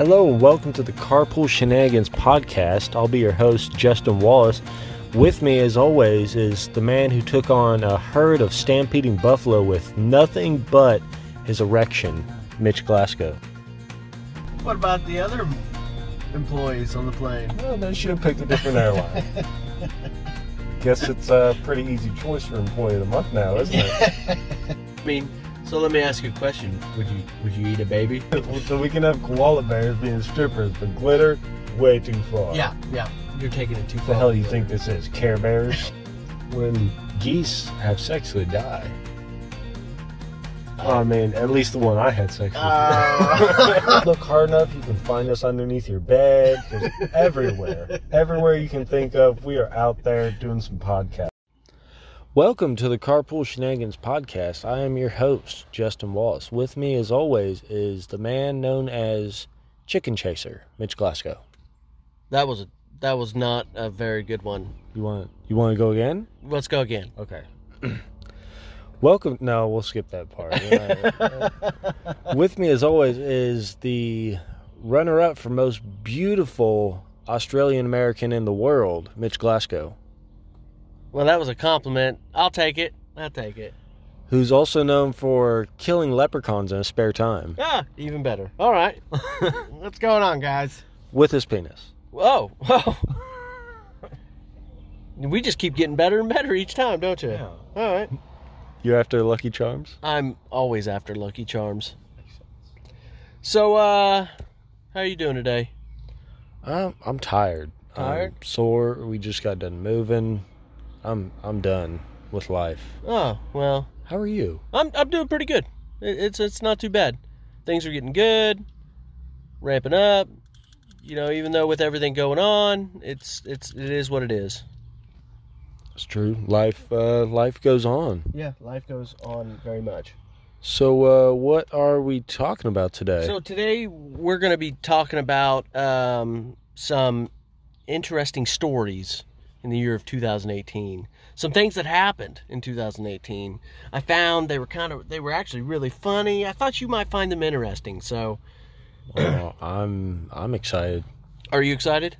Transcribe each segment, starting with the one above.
Hello and welcome to the Carpool Shenanigans podcast. I'll be your host, Justin Wallace. With me, as always, is the man who took on a herd of stampeding buffalo with nothing but his erection, Mitch Glasgow. What about the other employees on the plane? Well, they should have picked a different airline. Guess it's a pretty easy choice for Employee of the Month now, isn't it? I mean, so let me ask you a question. Would you would you eat a baby? so we can have koala bears being strippers, but glitter, way too far. Yeah, yeah. You're taking it too What far. the hell do you think this is? Care Bears? When geese have sex, they die. I mean, at least the one I had sex with. Uh, Look hard enough, you can find us underneath your bed. There's everywhere. Everywhere you can think of, we are out there doing some podcasts. Welcome to the Carpool Shenanigans podcast. I am your host, Justin Wallace. With me, as always, is the man known as Chicken Chaser, Mitch Glasgow. that was a that was not a very good one. You want you want to go again? Let's go again. Okay. Welcome. No, we'll skip that part. With me, as always, is the runner-up for most beautiful Australian American in the world, Mitch Glasgow, Well, that was a compliment. I'll take it. I'll take it. who's also known for killing leprechauns in his spare time Ah, even better. All right. What's going on, guys? with his penis. Whoa, whoa. we just keep getting better and better each time, don't you? Yeah. All right. You're after Lucky Charms? I'm always after Lucky Charms. So, uh, how are you doing today? I'm, I'm tired. Tired? I'm sore. We just got done moving. I'm I'm done with life. Oh, well, How are you? I'm I'm doing pretty good. It, it's it's not too bad. Things are getting good, ramping up. You know, even though with everything going on, it's it's it is what it is. It's true. Life uh, life goes on. Yeah, life goes on very much. So uh, what are we talking about today? So today we're going to be talking about um, some interesting stories in the year of 2018. Some things that happened in 2018. I found they were kind of they were actually really funny. I thought you might find them interesting. So, Oh, I'm I'm excited. are you excited?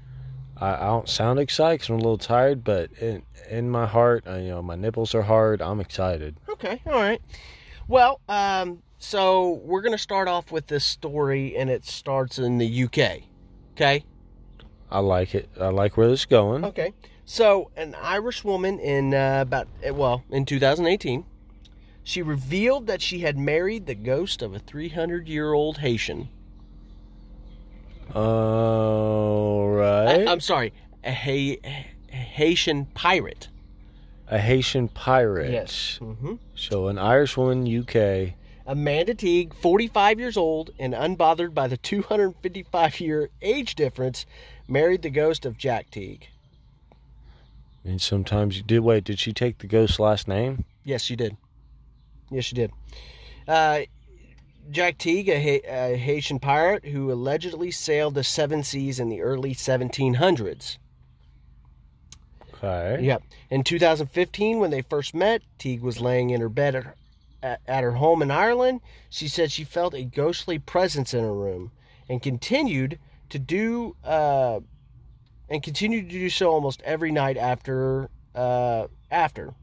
I, I don't sound excited 'cause I'm a little tired, but in in my heart, I, you know, my nipples are hard. I'm excited. Okay, all right. Well, um, so we're going to start off with this story, and it starts in the UK. Okay. I like it. I like where this is going. Okay. So, an Irish woman in uh, about eh, well, in 2018, she revealed that she had married the ghost of a 300-year-old Haitian. All I, I'm sorry, a, ha- a Haitian pirate. a Haitian pirate. hmm So an Irish woman, UK. Amanda Teague, 45 years old and unbothered by the 255-year age difference, married the ghost of Jack Teague. And sometimes you did. Wait, did she take the ghost's last name? Yes, she did. Yes, she did. Uh, Jack Teague, a, ha- a Haitian pirate who allegedly sailed the seven seas in the early 1700s. Okay. Yep. In 2015, when they first met, Teague was laying in her bed at her, at, at her home in Ireland. She said she felt a ghostly presence in her room, and continued to do uh, and continued to do so almost every night after uh, after.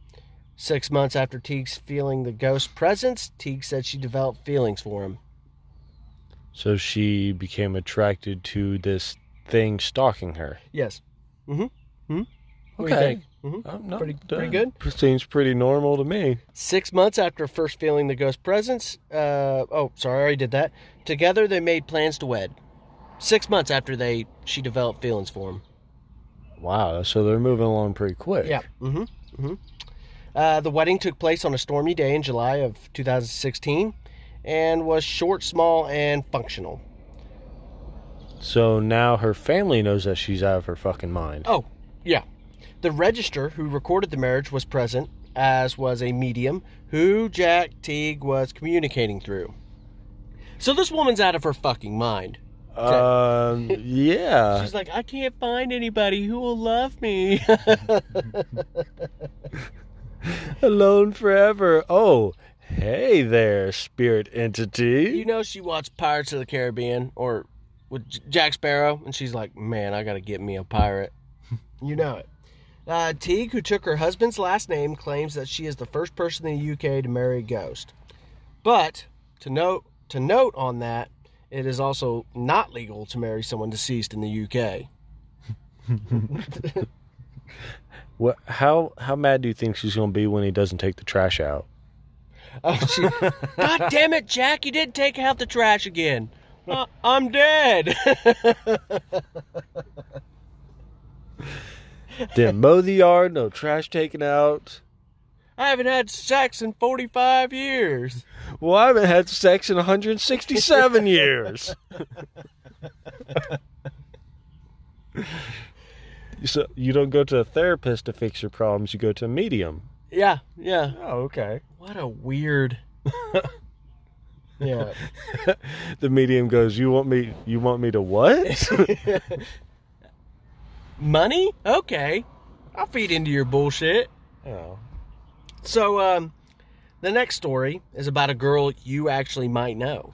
Six months after Teague's feeling the ghost presence, Teague said she developed feelings for him. So she became attracted to this thing stalking her. Yes. Mm-hmm. Mm-hmm. What do you Okay. think? Mm-hmm. Oh, no, Pretty- uh, pretty good? Seems pretty normal to me. Six months after first feeling the ghost presence, uh, oh, sorry, I already did that. Together, they made plans to wed. Six months after they she developed feelings for him. Wow. So they're moving along pretty quick. Yeah. Mm-hmm. Mm-hmm. Uh, the wedding took place on a stormy day in July of 2016, and was short, small, and functional. So now her family knows that she's out of her fucking mind. Oh, yeah. The register who recorded the marriage was present, as was a medium who Jack Teague was communicating through. So this woman's out of her fucking mind. Um. Yeah. She's like, I can't find anybody who will love me. Alone forever. Oh, hey there, spirit entity. you know, she watched Pirates of the Caribbean, or with J- Jack Sparrow, and she's like, "Man, I gotta get me a pirate." you know it. Uh, Teague, who took her husband's last name, claims that she is the first person in the UK to marry a ghost. But to note to note on that, it is also not legal to marry someone deceased in the UK. What? How how mad do you think she's gonna be when he doesn't take the trash out? Oh, she, God damn it, Jack! You didn't take out the trash again. Uh, I'm dead. Didn't mow the yard, no trash taken out. I haven't had sex in 45 years. Well, I haven't had sex in 167 years. so you don't go to a therapist to fix your problems; you go to a medium. Yeah, yeah. Oh, okay. What a weird. yeah. The medium goes, "You want me? You want me to what?" Money? Okay. I'll feed into your bullshit. oh. So, um, the next story is about a girl you actually might know.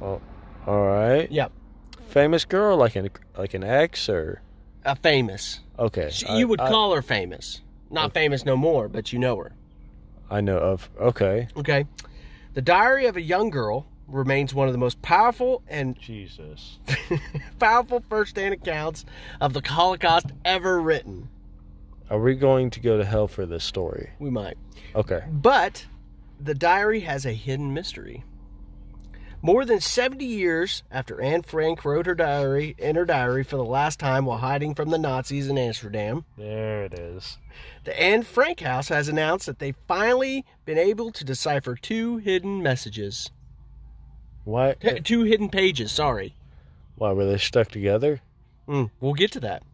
oh, all right. Yep. Famous girl, like an like an ex, or A famous. okay. She, I- you would I- call her famous. Not famous no more, but you know her. I know of. Okay. Okay. The Diary of a Young Girl remains one of the most powerful and Jesus. powerful first-hand accounts of the Holocaust ever written. Are we going to go to hell for this story? We might. Okay. But the diary has a hidden mystery. More than 70 years after Anne Frank wrote her diary in her diary for the last time while hiding from the Nazis in Amsterdam, There it is. the Anne Frank house has announced that they've finally been able to decipher two hidden messages. Why? T- Two hidden pages, sorry. Why were they stuck together? Mm, we'll get to that.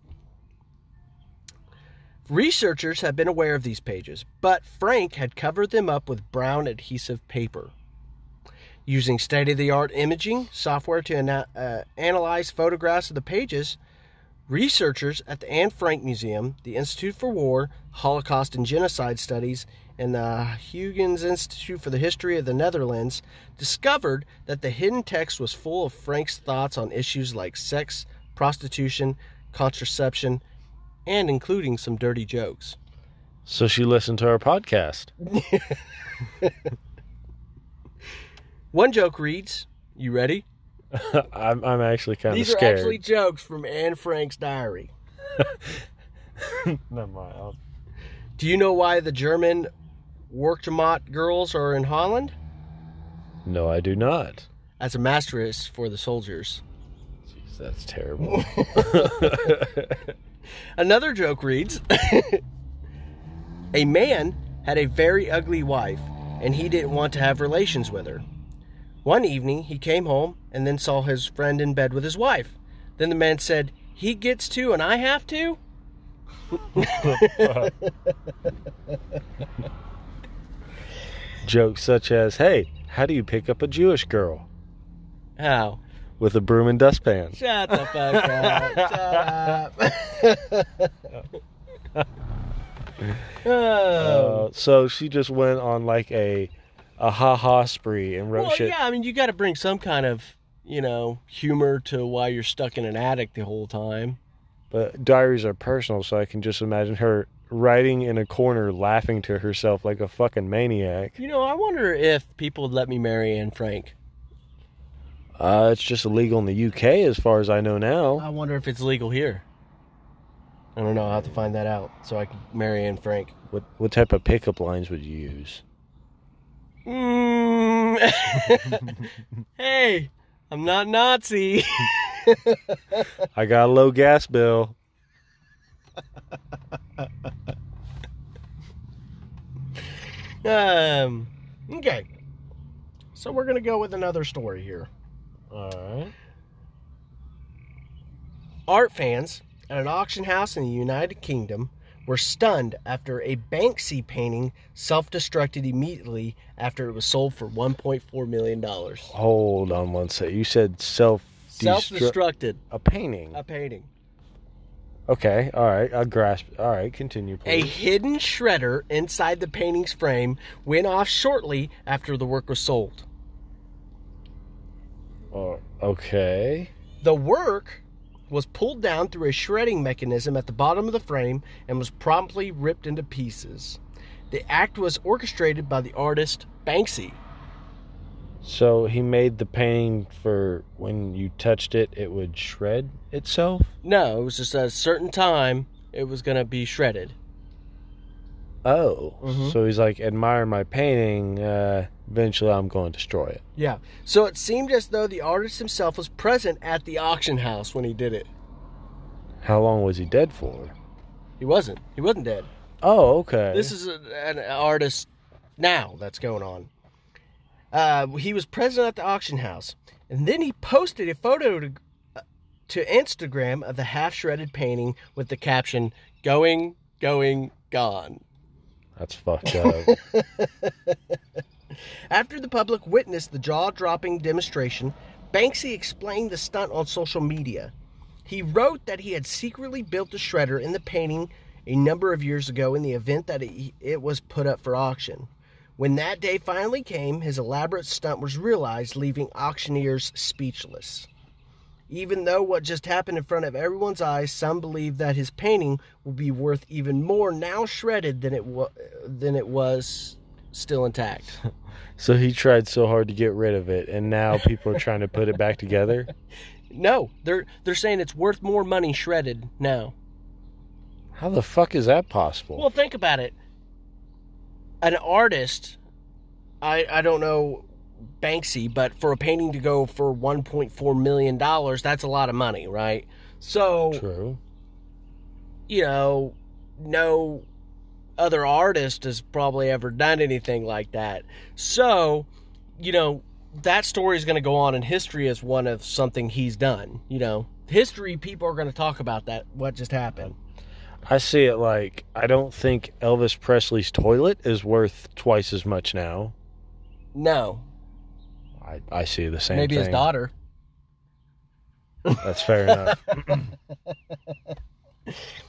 Researchers have been aware of these pages, but Frank had covered them up with brown adhesive paper. Using state of the art imaging software to ana- uh, analyze photographs of the pages, researchers at the Anne Frank Museum, the Institute for War, Holocaust and Genocide Studies, and the Huygens Institute for the History of the Netherlands discovered that the hidden text was full of Frank's thoughts on issues like sex, prostitution, contraception, and including some dirty jokes. So she listened to our podcast. One joke reads, You ready? I'm, I'm actually kind of These scared. are actually jokes from Anne Frank's diary. Never mind. I'll- Do you know why the German Wehrmacht girls are in Holland? No, I do not. As a masteress for the soldiers. Jeez, that's terrible. Another joke reads A man had a very ugly wife, and he didn't want to have relations with her. One evening, he came home and then saw his friend in bed with his wife. Then the man said, He gets to, and I have to? Jokes such as, "Hey, how do you pick up a Jewish girl How? With a broom and dustpan?" Shut the fuck up. Shut up. oh. Uh, so she just went on like a a ha ha spree and wrote well, shit. yeah, I mean, you got to bring some kind of, you know, humor to why you're stuck in an attic the whole time. But diaries are personal, so I can just imagine her writing in a corner, laughing to herself like a fucking maniac. You know, I wonder if people would let me marry Anne Frank. Uh, it's just illegal in the UK, as far as I know now. I wonder if it's legal here. I don't know. I'll have to find that out so I can marry Anne Frank. What what type of pickup lines would you use? Mm. hey, I'm not Nazi. I got a low gas bill. um, okay. So we're gonna go with another story here. All right. Art fans at an auction house in the United Kingdom were stunned after a Banksy painting self-destructed immediately after it was sold for 1.4 million dollars. Hold on one sec. You said self Self-destructed a painting. a painting. Okay. All right. I grasp. All right. Continue, A hidden shredder inside the painting's frame went off shortly after the work was sold. Oh, okay. The work was pulled down through a shredding mechanism at the bottom of the frame and was promptly ripped into pieces. The act was orchestrated by the artist Banksy. So he made the painting for when you touched it, it would shred itself? No, it was just at a certain time it was going to be shredded. Oh. Mhm. So he's like, admire my painting. Uh, eventually I'm going to destroy it. Yeah. So it seemed as though the artist himself was present at the auction house when he did it. How long was he dead for? He wasn't. He wasn't dead. Oh, okay. This is a, an artist now that's going on. Uh, he was present at the auction house, and then he posted a photo to, uh, to Instagram of the half shredded painting with the caption "Going, going, gone." That's fucked up. After the public witnessed the jaw dropping demonstration, Banksy explained the stunt on social media. He wrote that he had secretly built the shredder in the painting a number of years ago in the event that it, it was put up for auction. When that day finally came, his elaborate stunt was realized, leaving auctioneers speechless. Even though what just happened in front of everyone's eyes, some believe that his painting will be worth even more now shredded than it wa- than it was still intact. so he tried so hard to get rid of it, and now people are trying to put it back together? No, they're they're saying it's worth more money shredded now. How the fuck is that possible? Well, think about it. An artist, I I don't know Banksy, but for a painting to go for 1.4 million dollars, that's a lot of money, right? So, True. you know, no other artist has probably ever done anything like that. So, you know, that story is going to go on in history as one of something he's done. You know, history people are going to talk about that what just happened. I see it like I don't think Elvis Presley's toilet is worth twice as much now. No, I, I see the same maybe thing. his daughter. That's fair enough.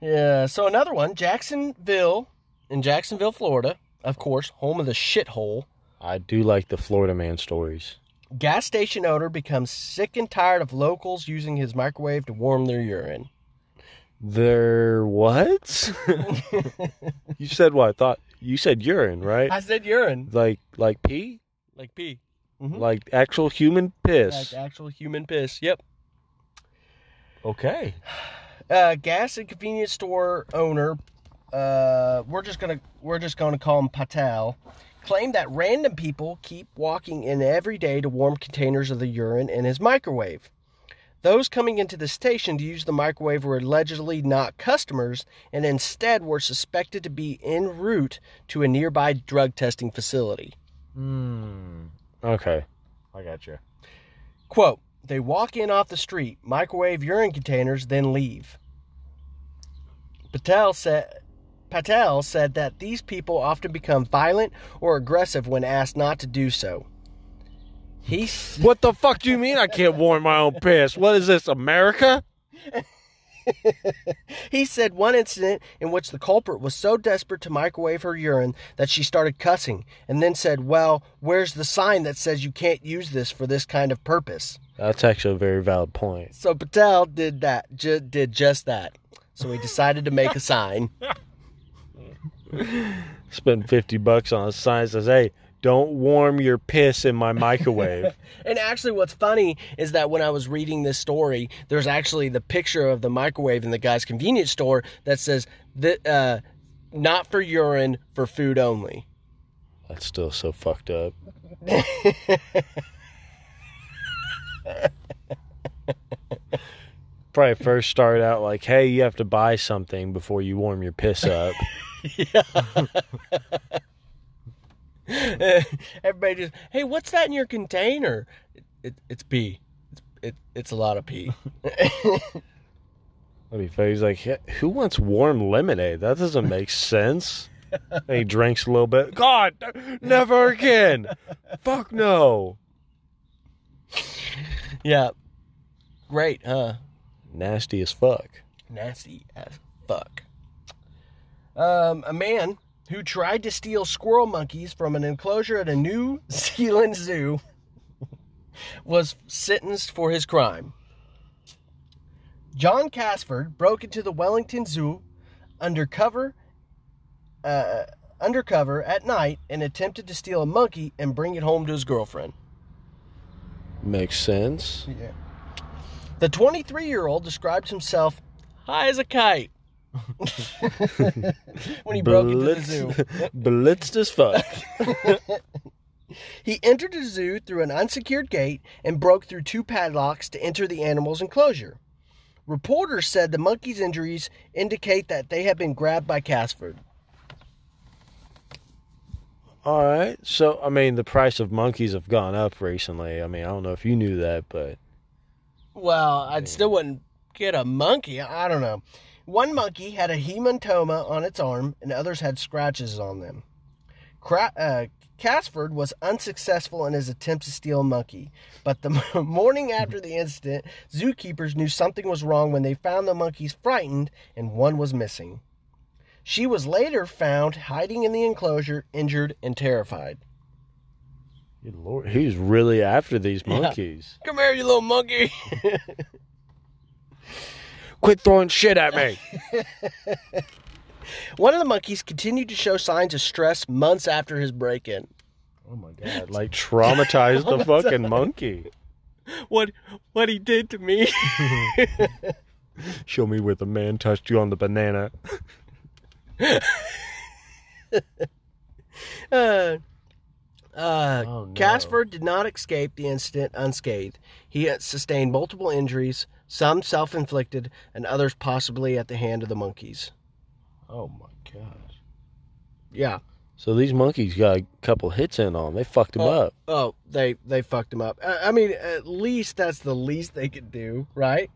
Yeah. So another one, Jacksonville, in Jacksonville, Florida, of course, home of the shithole. I do like the Florida man stories. Gas station owner becomes sick and tired of locals using his microwave to warm their urine. Their what? you said what? I thought you said urine, right? I said urine, like like pee? like pee, Mhm. Like actual human piss. like actual human piss. Yep. okay. Uh, gas and convenience store owner. Uh, we're just gonna we're just gonna call him Patel. Claimed that random people keep walking in every day to warm containers of the urine in his microwave. Those coming into the station to use the microwave were allegedly not customers and instead were suspected to be en route to a nearby drug testing facility. Hmm. Okay. I got you. Quote, they walk in off the street, microwave urine containers, then leave. Patel said Patel said that these people often become violent or aggressive when asked not to do so. He What the fuck do you mean I can't warm my own piss? What is this, America? he said one incident in which the culprit was so desperate to microwave her urine that she started cussing and then said, "Well, where's the sign that says you can't use this for this kind of purpose?" That's actually a very valid point. So Patel did that, ju- did just that. So he decided to make a sign. Spend 50 bucks on a sign that says, hey, don't warm your piss in my microwave. And actually, what's funny is that when I was reading this story, there's actually the picture of the microwave in the guy's convenience store that says, that, uh, not for urine, for food only. That's still so fucked up. Probably first start out like, hey, you have to buy something before you warm your piss up. Everybody just, hey, what's that in your container? It, it, it's pee. It's, it, it's a lot of pee. What he He's like, "Yeah, who wants warm lemonade? That doesn't make sense. and he drinks a little bit. God, never again. Fuck no. Yeah. Great, huh? Nasty as fuck. Nasty as fuck. Um, a man who tried to steal squirrel monkeys from an enclosure at a New Zealand zoo was sentenced for his crime. John Casford broke into the Wellington Zoo undercover uh, undercover at night and attempted to steal a monkey and bring it home to his girlfriend. Makes sense. Yeah. The 23 year old described himself high as a kite when he broke into the zoo. blitzed as fuck. He entered the zoo through an unsecured gate and broke through two padlocks to enter the animal's enclosure. Reporters said the monkey's injuries indicate that they have been grabbed by Casford. All right. So, I mean, the price of monkeys have gone up recently. I mean, I don't know if you knew that, but Well, I still wouldn't get a monkey. I don't know. One monkey had a hematoma on its arm, and others had scratches on them. Cra- uh, Casford was unsuccessful in his attempt to steal a monkey, but the morning after the incident, zookeepers knew something was wrong when they found the monkeys frightened and one was missing. She was later found hiding in the enclosure, injured and terrified. good lord, he's really after these Yeah. monkeys. Come here, you little monkey. Quit throwing shit at me. One of the monkeys continued to show signs of stress months after his break in. oh my god! Like traumatized the fucking monkey. What what he did to me. Show me where the man touched you on the banana. Uh, uh, Oh, no. Casper did not escape the incident unscathed. He had sustained multiple injuries, some self inflicted, and others possibly at the hand of the monkeys. Oh my gosh! Yeah. So these monkeys got a couple hits in on. 'em. They fucked him Oh. up. Oh, they they fucked him up. I, I mean, at least that's the least they could do, right?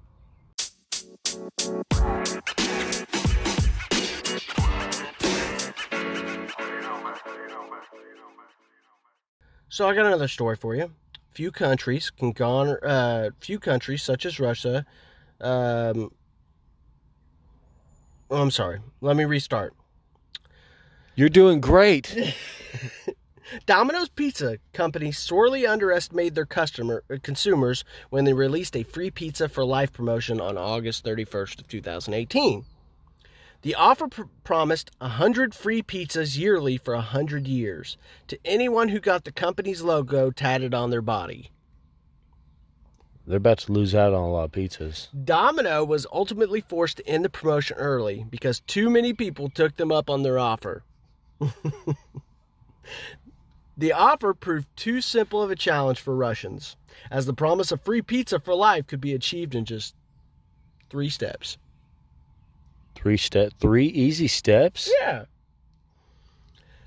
So I got another story for you. Few countries can garner, uh, few countries such as Russia. Um, oh, I'm sorry. Let me restart. You're doing great. Domino's Pizza Company sorely underestimated their customer uh, consumers when they released a free pizza for life promotion on August 31st of 2018. The offer pr- promised 100 free pizzas yearly for 100 years to anyone who got the company's logo tatted on their body. They're about to lose out on a lot of pizzas. Domino was ultimately forced to end the promotion early because too many people took them up on their offer. the offer proved too simple of a challenge for Russians, as the promise of free pizza for life could be achieved in just three steps. Three step, three easy steps. Yeah.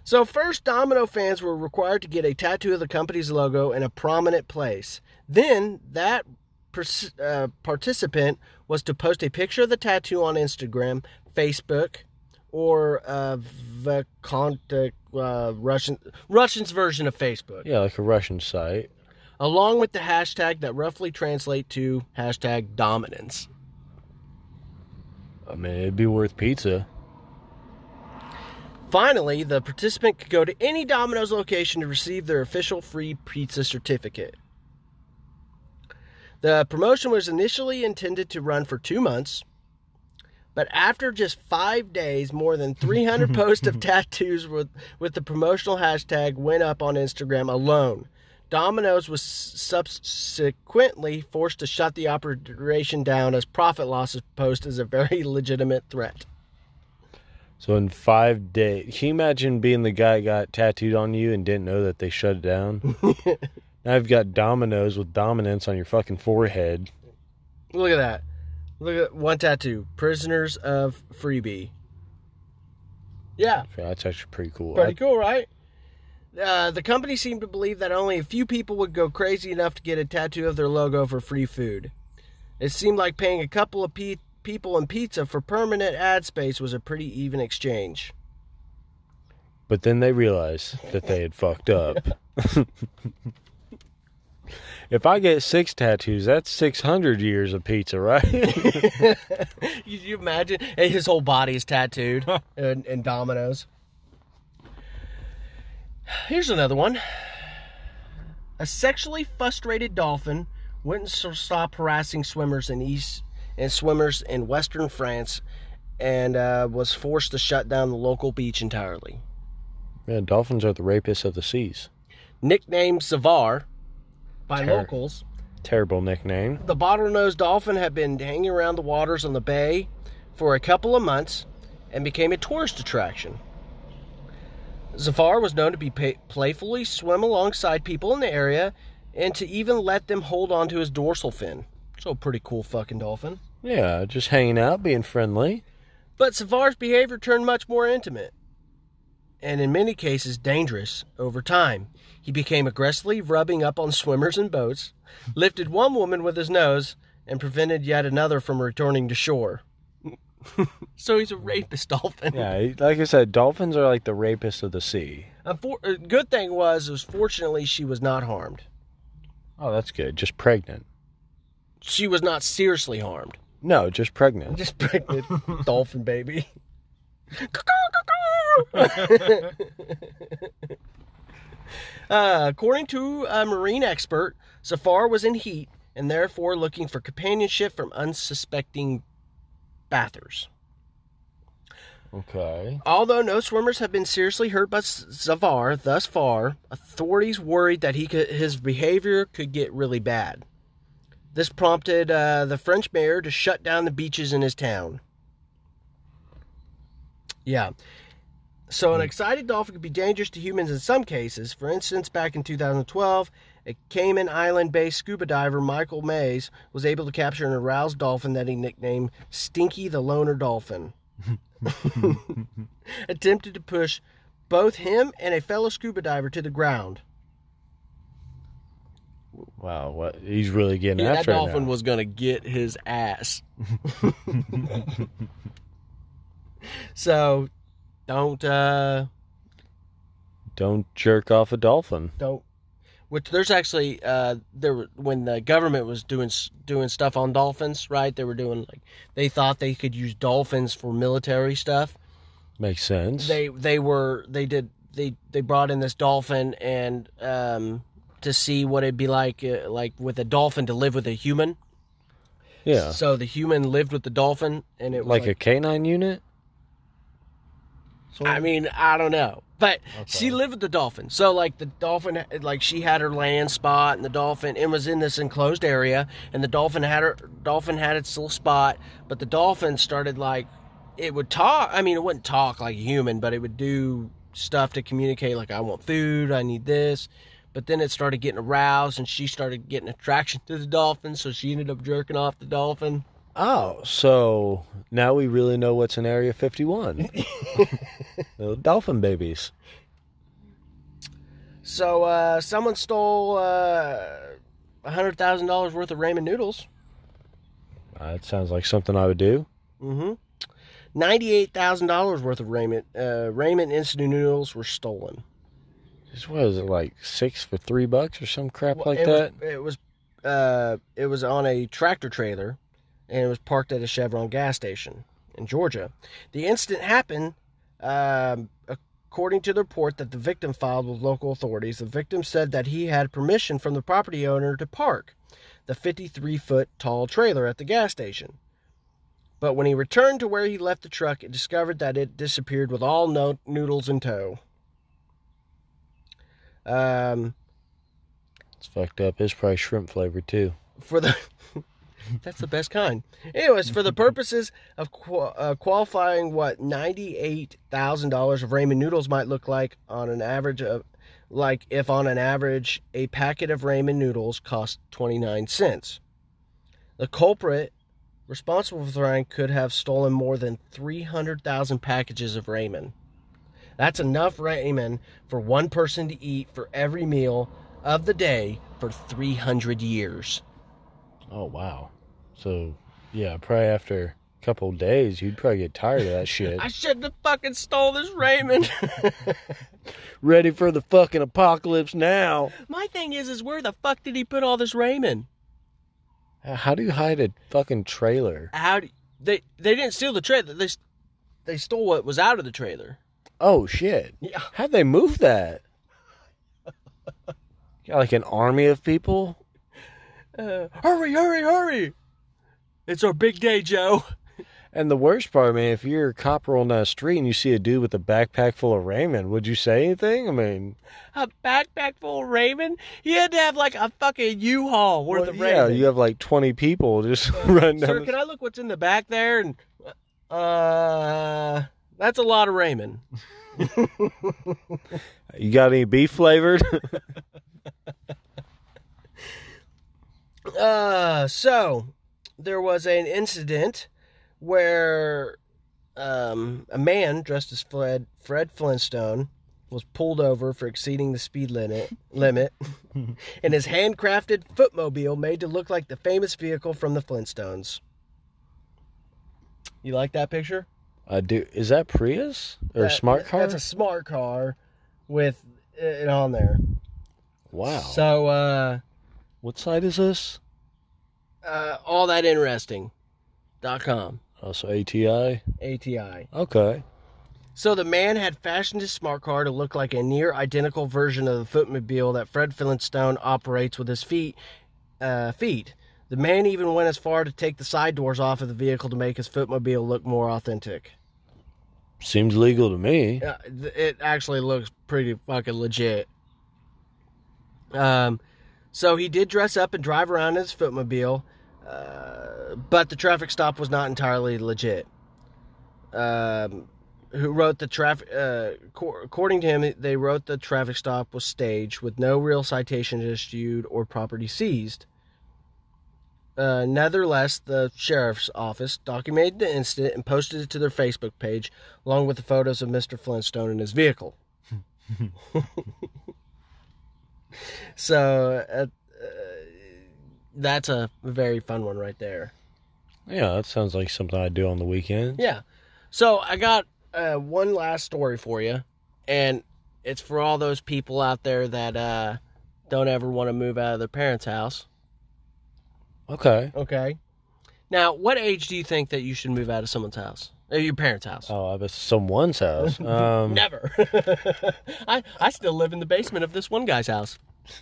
So, first, Domino fans were required to get a tattoo of the company's logo in a prominent place. Then, that pers- uh, participant was to post a picture of the tattoo on Instagram, Facebook, or uh, the contact uh, Russian Russian's version of Facebook, Yeah, like a Russian site. along with the hashtag that roughly translate to hashtag dominance. I mean, it'd be worth pizza. Finally, the participant could go to any Domino's location to receive their official free pizza certificate. The promotion was initially intended to run for two months, but after just five days, more than 300 posts of tattoos with, with the promotional hashtag went up on Instagram alone. Domino's was subsequently forced to shut the operation down as profit losses posed as a very legitimate threat. So in five days, can you imagine being the guy got tattooed on you and didn't know that they shut it down? now you've got dominoes with dominance on your fucking forehead. Look at that. Look at one tattoo. Prisoners of Freebie. Yeah, Yeah, that's actually pretty cool. pretty cool, right? Uh, the company seemed to believe that only a few people would go crazy enough to get a tattoo of their logo for free food. It seemed like paying a couple of pe- people in pizza for permanent ad space was a pretty even exchange. But then they realized that they had fucked up. if I get six tattoos, that's 600 years of pizza, right? Could you imagine? And His whole body is tattooed in, in dominoes. Here's another one. A sexually frustrated dolphin wouldn't stop harassing swimmers in east and swimmers in western France, and uh, was forced to shut down the local beach entirely. Yeah, dolphins are the rapists of the seas. Nicknamed Zafar by Ter- locals, Terrible nickname. the bottlenose dolphin had been hanging around the waters on the bay for a couple of months and became a tourist attraction. Zafar was known to be pay- playfully swim alongside people in the area and to even let them hold on to his dorsal fin. So a pretty cool fucking dolphin. Yeah, just hanging out, being friendly. But Zafar's behavior turned much more intimate and in many cases dangerous over time. He became aggressively rubbing up on swimmers and boats, lifted one woman with his nose, and prevented yet another from returning to shore. so he's a rapist dolphin. Yeah, like I said, dolphins are like the rapists of the sea. Unfor- uh, good thing was, was fortunately she was not harmed. Oh, that's good. Just pregnant. She was not seriously harmed. No, just pregnant. Just pregnant dolphin baby. uh, according to a marine expert, Zafar was in heat and therefore looking for companionship from unsuspecting bathers. Okay. Although no swimmers have been seriously hurt by Zafar thus far, authorities worried that he could, his behavior could get really bad. This prompted uh, the French mayor to shut down the beaches in his town. Yeah. So, an excited dolphin could be dangerous to humans in some cases. For instance, back in 2012, a Cayman Island based scuba diver, Michael Mays, was able to capture an aroused dolphin that he nicknamed Stinky the Loner Dolphin. Attempted to push both him and a fellow scuba diver to the ground. Wow, what he's really getting Yeah, that after it dolphin now. was going to get his ass. so, don't, uh, Don't jerk off a dolphin. don't which there's actually uh there were- when the government was doing doing stuff on dolphins right they were doing like they thought they could use dolphins for military stuff Makes sense. they they were they did they they brought in this dolphin and um to see what it'd be like uh, like with a dolphin to live with a human yeah, so the human lived with the dolphin and it was like, a canine unit. Sort I mean, I don't know. But she lived with the dolphin. So, like, the dolphin, like, she had her land spot, and the dolphin, and was in this enclosed area, and the dolphin had her, dolphin had its little spot, but the dolphin started, like, it would talk. I mean, it wouldn't talk like a human, but it would do stuff to communicate, like, I want food, I need this. But then it started getting aroused, and she started getting attraction to the dolphin, so she ended up jerking off the dolphin. Oh, so now we really know what's in Area 51. Little dolphin babies. So, uh, someone stole uh, $100,000 worth of ramen noodles. Uh, That sounds like something I would do. Mm-hmm. Ninety-eight thousand dollars worth of raiment, uh, raiment instant noodles were stolen. This was it like six for three bucks or some crap Well, like it that. Was, it was, uh, it was on a tractor trailer, and it was parked at a Chevron gas station in Georgia. The incident happened, um, according to the report that the victim filed with local authorities. The victim said that he had permission from the property owner to park the 53 foot tall trailer at the gas station. But when he returned to where he left the truck, it discovered that it disappeared with all no- noodles in tow. Um, It's fucked up. It's probably shrimp flavored too. for the that's the best kind. Anyways, for the purposes of uh, qualifying what ninety eight thousand dollars of ramen noodles might look like on an average of, like if on an average a packet of ramen noodles cost twenty nine cents. The culprit responsible for the could have stolen more than three hundred thousand packages of ramen. That's enough ramen for one person to eat for every meal of the day for 300 years. Oh wow. So yeah, probably after a couple of days, you'd probably get tired of that shit. I shouldn't have fucking stole this ramen. Ready for the fucking apocalypse now. My thing is, is where the fuck did he put all this ramen? Uh, how do you hide a fucking trailer? How do, they they didn't steal the trailer. They they stole what was out of the trailer. Oh shit. Yeah. How'd they move that? Got like an army of people. Uh, hurry, hurry, hurry! It's our big day, Joe. And the worst part, man, if you're a cop rolling down the street and you see a dude with a backpack full of ramen, would you say anything? I mean, A backpack full of ramen? He had to have like a fucking U-Haul worth well, of yeah, ramen. you have like 20 people just running down. Sir, the- can I look what's in the back there? And uh, that's a lot of ramen. You got any beef flavored? Uh, so there was an incident where um, a man dressed as Fred Fred Flintstone was pulled over for exceeding the speed limit limit in his handcrafted footmobile made to look like the famous vehicle from the Flintstones. You like that picture? I do. Is that Prius or That- smart car? That's a smart car with it on there. wow. So uh, what site is this? Uh, all that interesting. Dot com Oh, so ATI. ATI. Okay. So the man had fashioned his smart car to look like a near identical version of the footmobile that Fred Flintstone operates with his feet. Uh, feet. The man even went as far to take the side doors off of the vehicle to make his footmobile look more authentic. Seems legal to me. Uh, it actually looks pretty fucking legit. Um, so he did dress up and drive around in his footmobile, uh, but the traffic stop was not entirely legit. Um, who wrote the traffic? Uh, co- according to him, they wrote the traffic stop was staged with no real citation issued or property seized. Uh, nevertheless, the sheriff's office documented the incident and posted it to their Facebook page, along with the photos of Mr. Flintstone and his vehicle. so that's a very fun one right there. Yeah, that sounds like something I do on the weekend. Yeah. So I got uh, one last story for you, and it's for all those people out there that uh, don't ever want to move out of their parents' house. Okay. Okay. Now, what age do you think that you should move out of someone's house? Or your parents' house? Oh, I was someone's house. Um, Never. I I still live in the basement of this one guy's house.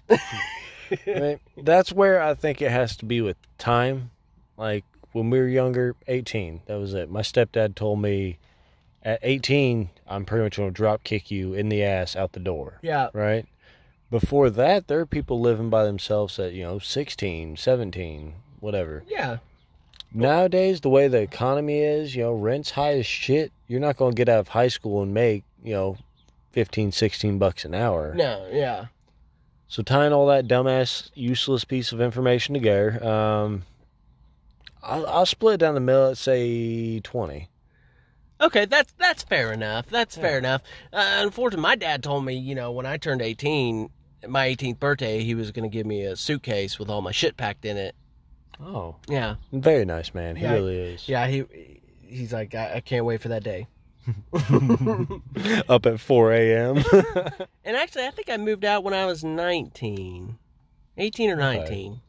I mean, that's where I think it has to be with time. Like when we were younger, 18, that was it. My stepdad told me at 18, I'm pretty much going to drop kick you in the ass out the door. Yeah. Right? Before that, there are people living by themselves at, you know, 16, 17, whatever. Yeah. Nowadays, the way the economy is, you know, rent's high as shit. You're not going to get out of high school and make, you know, 15, 16 bucks an hour. No. Yeah. So tying all that dumbass, useless piece of information together, um, I'll, I'll split it down the middle at say twenty. Okay, that's that's fair enough. That's Yeah. fair enough. Uh, unfortunately, my dad told me, you know, when I turned eighteen, my 18th birthday, he was going to give me a suitcase with all my shit packed in it. Oh, Yeah. very nice man. He Yeah, really is. Yeah. He he's like, I, I can't wait for that day. Up at four a.m. And actually, I think I moved out when I was 19. 18 or 19.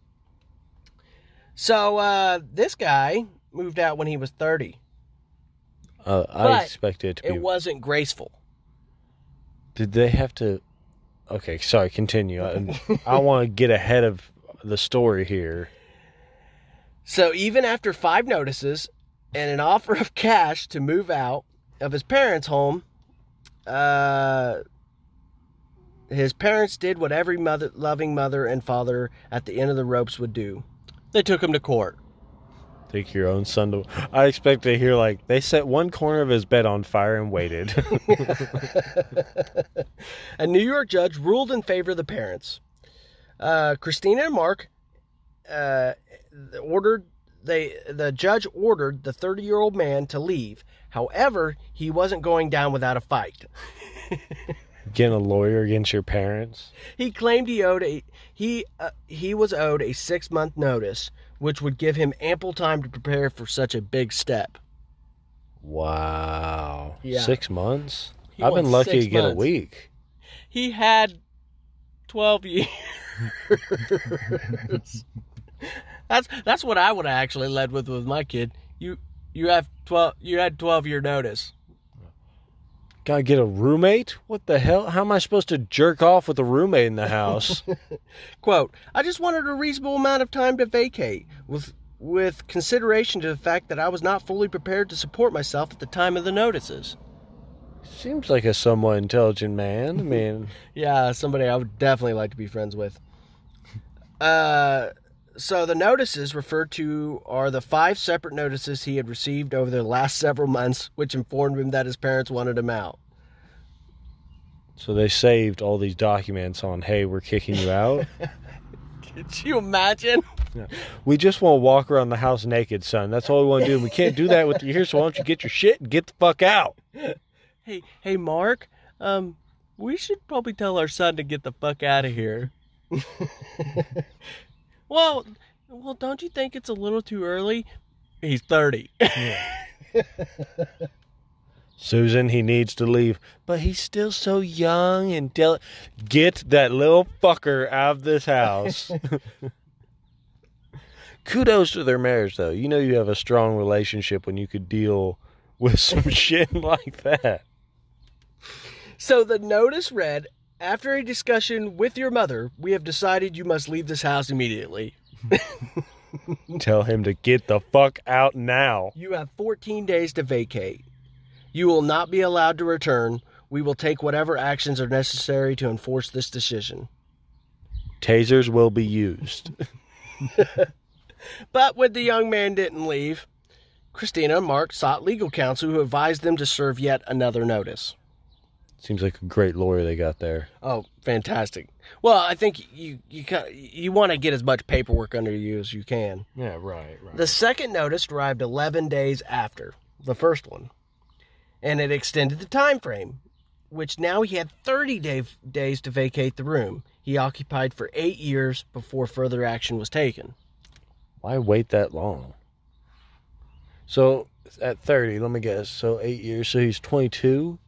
So, uh, this guy moved out when he was 30. uh, I But expected it to be. It wasn't graceful. Did they have to? Okay, sorry. Continue. I, I want to get ahead of the story here. So, even after five notices and an offer of cash to move out of his parents' home, uh, his parents did what every mother, loving mother and father at the end of the ropes would do. They took him to court. Take your own son to. I expect to hear like they set one corner of his bed on fire and waited. a New York judge ruled in favor of the parents. Uh, Christina and Mark uh, ordered they the judge ordered the 30 year old man to leave. However, he wasn't going down without a fight. Getting a lawyer against your parents. He claimed he owed a he uh, he was owed a six month notice, which would give him ample time to prepare for such a big step. Wow. Yeah. Six months? He I've been lucky to get a week. He had 12 years. that's that's what I would have actually led with with my kid. You you have 12 you had 12 year notice. Gotta get a roommate? What the hell? How am I supposed to jerk off with a roommate in the house? Quote, I just wanted a reasonable amount of time to vacate with with consideration to the fact that I was not fully prepared to support myself at the time of the notices. Seems like a somewhat intelligent man. I mean, Yeah, somebody I would definitely like to be friends with. Uh, so the notices referred to are the five separate notices he had received over the last several months, which informed him that his parents wanted him out. so they saved all these documents on, hey, we're kicking you out. Could you imagine? we just want to walk around the house naked, son. That's all we want to do. We can't do that with you here, so why don't you get your shit and get the fuck out? Hey, hey, Mark. Um, we should probably tell our son to get the fuck out of here. well, well, don't you think it's a little too early? He's thirty. Susan, he needs to leave, but he's still so young and del- get that little fucker out of this house. Kudos to their marriage, though. You know you have a strong relationship when you could deal with some shit like that. So the notice read After a discussion with your mother, we have decided you must leave this house immediately. Tell him to get the fuck out now. You have 14 days to vacate. You will not be allowed to return. We will take whatever actions are necessary to enforce this decision. Tasers will be used. But when the young man didn't leave, Christina and Mark sought legal counsel who advised them to serve yet another notice. Seems like a great lawyer they got there. Oh, fantastic. Well, I think you you you want to get as much paperwork under you as you can. Yeah, right, right. The second notice arrived 11 days after the first one, and it extended the time frame, which now he had 30 day, days to vacate the room he occupied for eight years before further action was taken. Why wait that long? So at 30, let me guess. So eight years. So he's 22.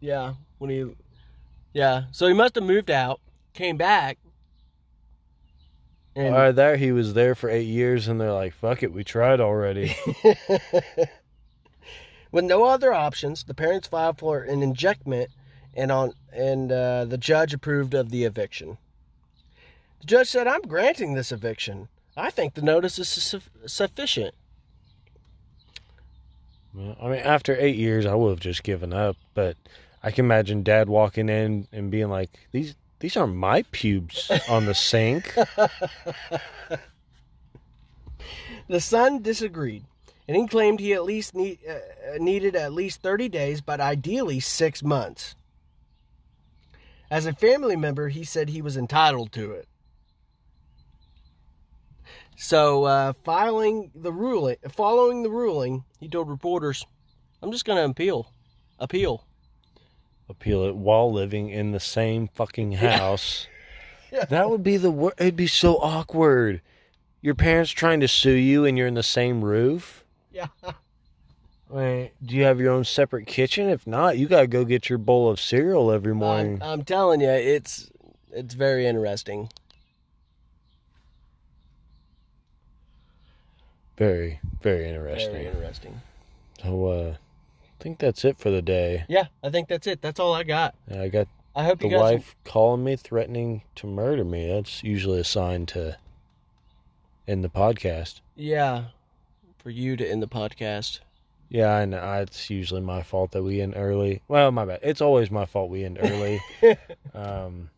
Yeah, when he, yeah, so he must have moved out, came back, and All right, there he was there for eight years, and they're like, "Fuck it, we tried already." With no other options, the parents filed for an injectment, and on and uh, the judge approved of the eviction. The judge said, "I'm granting this eviction. I think the notice is su- sufficient." Well, I mean, after eight years, I would have just given up. But I can imagine Dad walking in and being like, "These these aren't my pubes on the sink." The son disagreed, and he claimed he at least need, uh, needed at least 30 days, but ideally six months. As a family member, he said he was entitled to it. So, uh, filing the ruling, following the ruling, he told reporters, "I'm just going to appeal, appeal." Appeal it while living in the same fucking house. Yeah. That would be the wor It'd be so awkward. Your parents trying to sue you, and you're in the same roof. Yeah. Wait, do you have your own separate kitchen? If not, you gotta go get your bowl of cereal every morning. I'm, I'm telling you, it's it's very interesting. very, very interesting. Very interesting. So, uh, I think that's it for the day. Yeah, I think that's it. That's all I got. I got I hope the wife calling me, threatening to murder me. That's usually a sign to end the podcast. Yeah, for you to end the podcast. Yeah, I know. It's usually my fault that we end early. Well, my bad. It's always my fault we end early. um,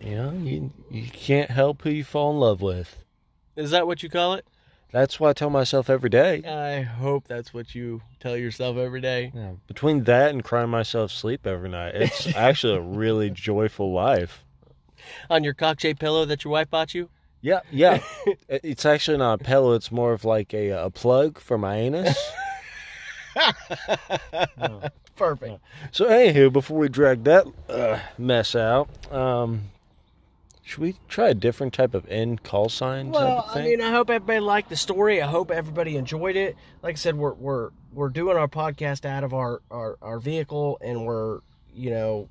you know, you you can't help who you fall in love with. Is that what you call it? That's what I tell myself every day. I hope that's what you tell yourself every day. Yeah, between that and crying myself sleep every night, it's actually a really joyful life. On your cock-shaped pillow that your wife bought you. Yeah, yeah. It's actually not a pillow. It's more of like a a plug for my anus. Perfect. So, anywho, before we drag that uh, mess out, um, should we try a different type of end call sign type Well, I mean, I hope everybody liked the story. I hope everybody enjoyed it. Like I said, we're we're we're doing our podcast out of our our, our vehicle, and we're you know,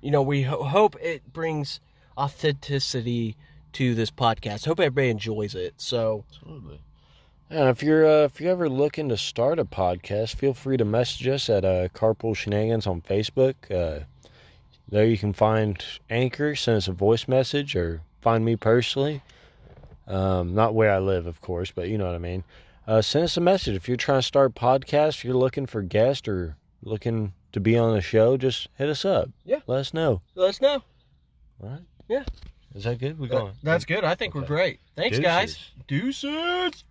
you know, we ho- hope it brings authenticity to this podcast. Hope everybody enjoys it. So Absolutely. And if you're uh, if you're ever looking to start a podcast, feel free to message us at uh, Carpool Shenanigans on Facebook. Uh, there you can find Anchor, send us a voice message, or find me personally. Um, not where I live, of course, but you know what I mean. Uh, send us a message if you're trying to start a podcast. If you're looking for guests or looking to be on the show, just hit us up. Yeah. let us know. Let us know. All right. Yeah. Is that good? We're going? That's good. I think we're great. Thanks, Deuces. guys. Deuces.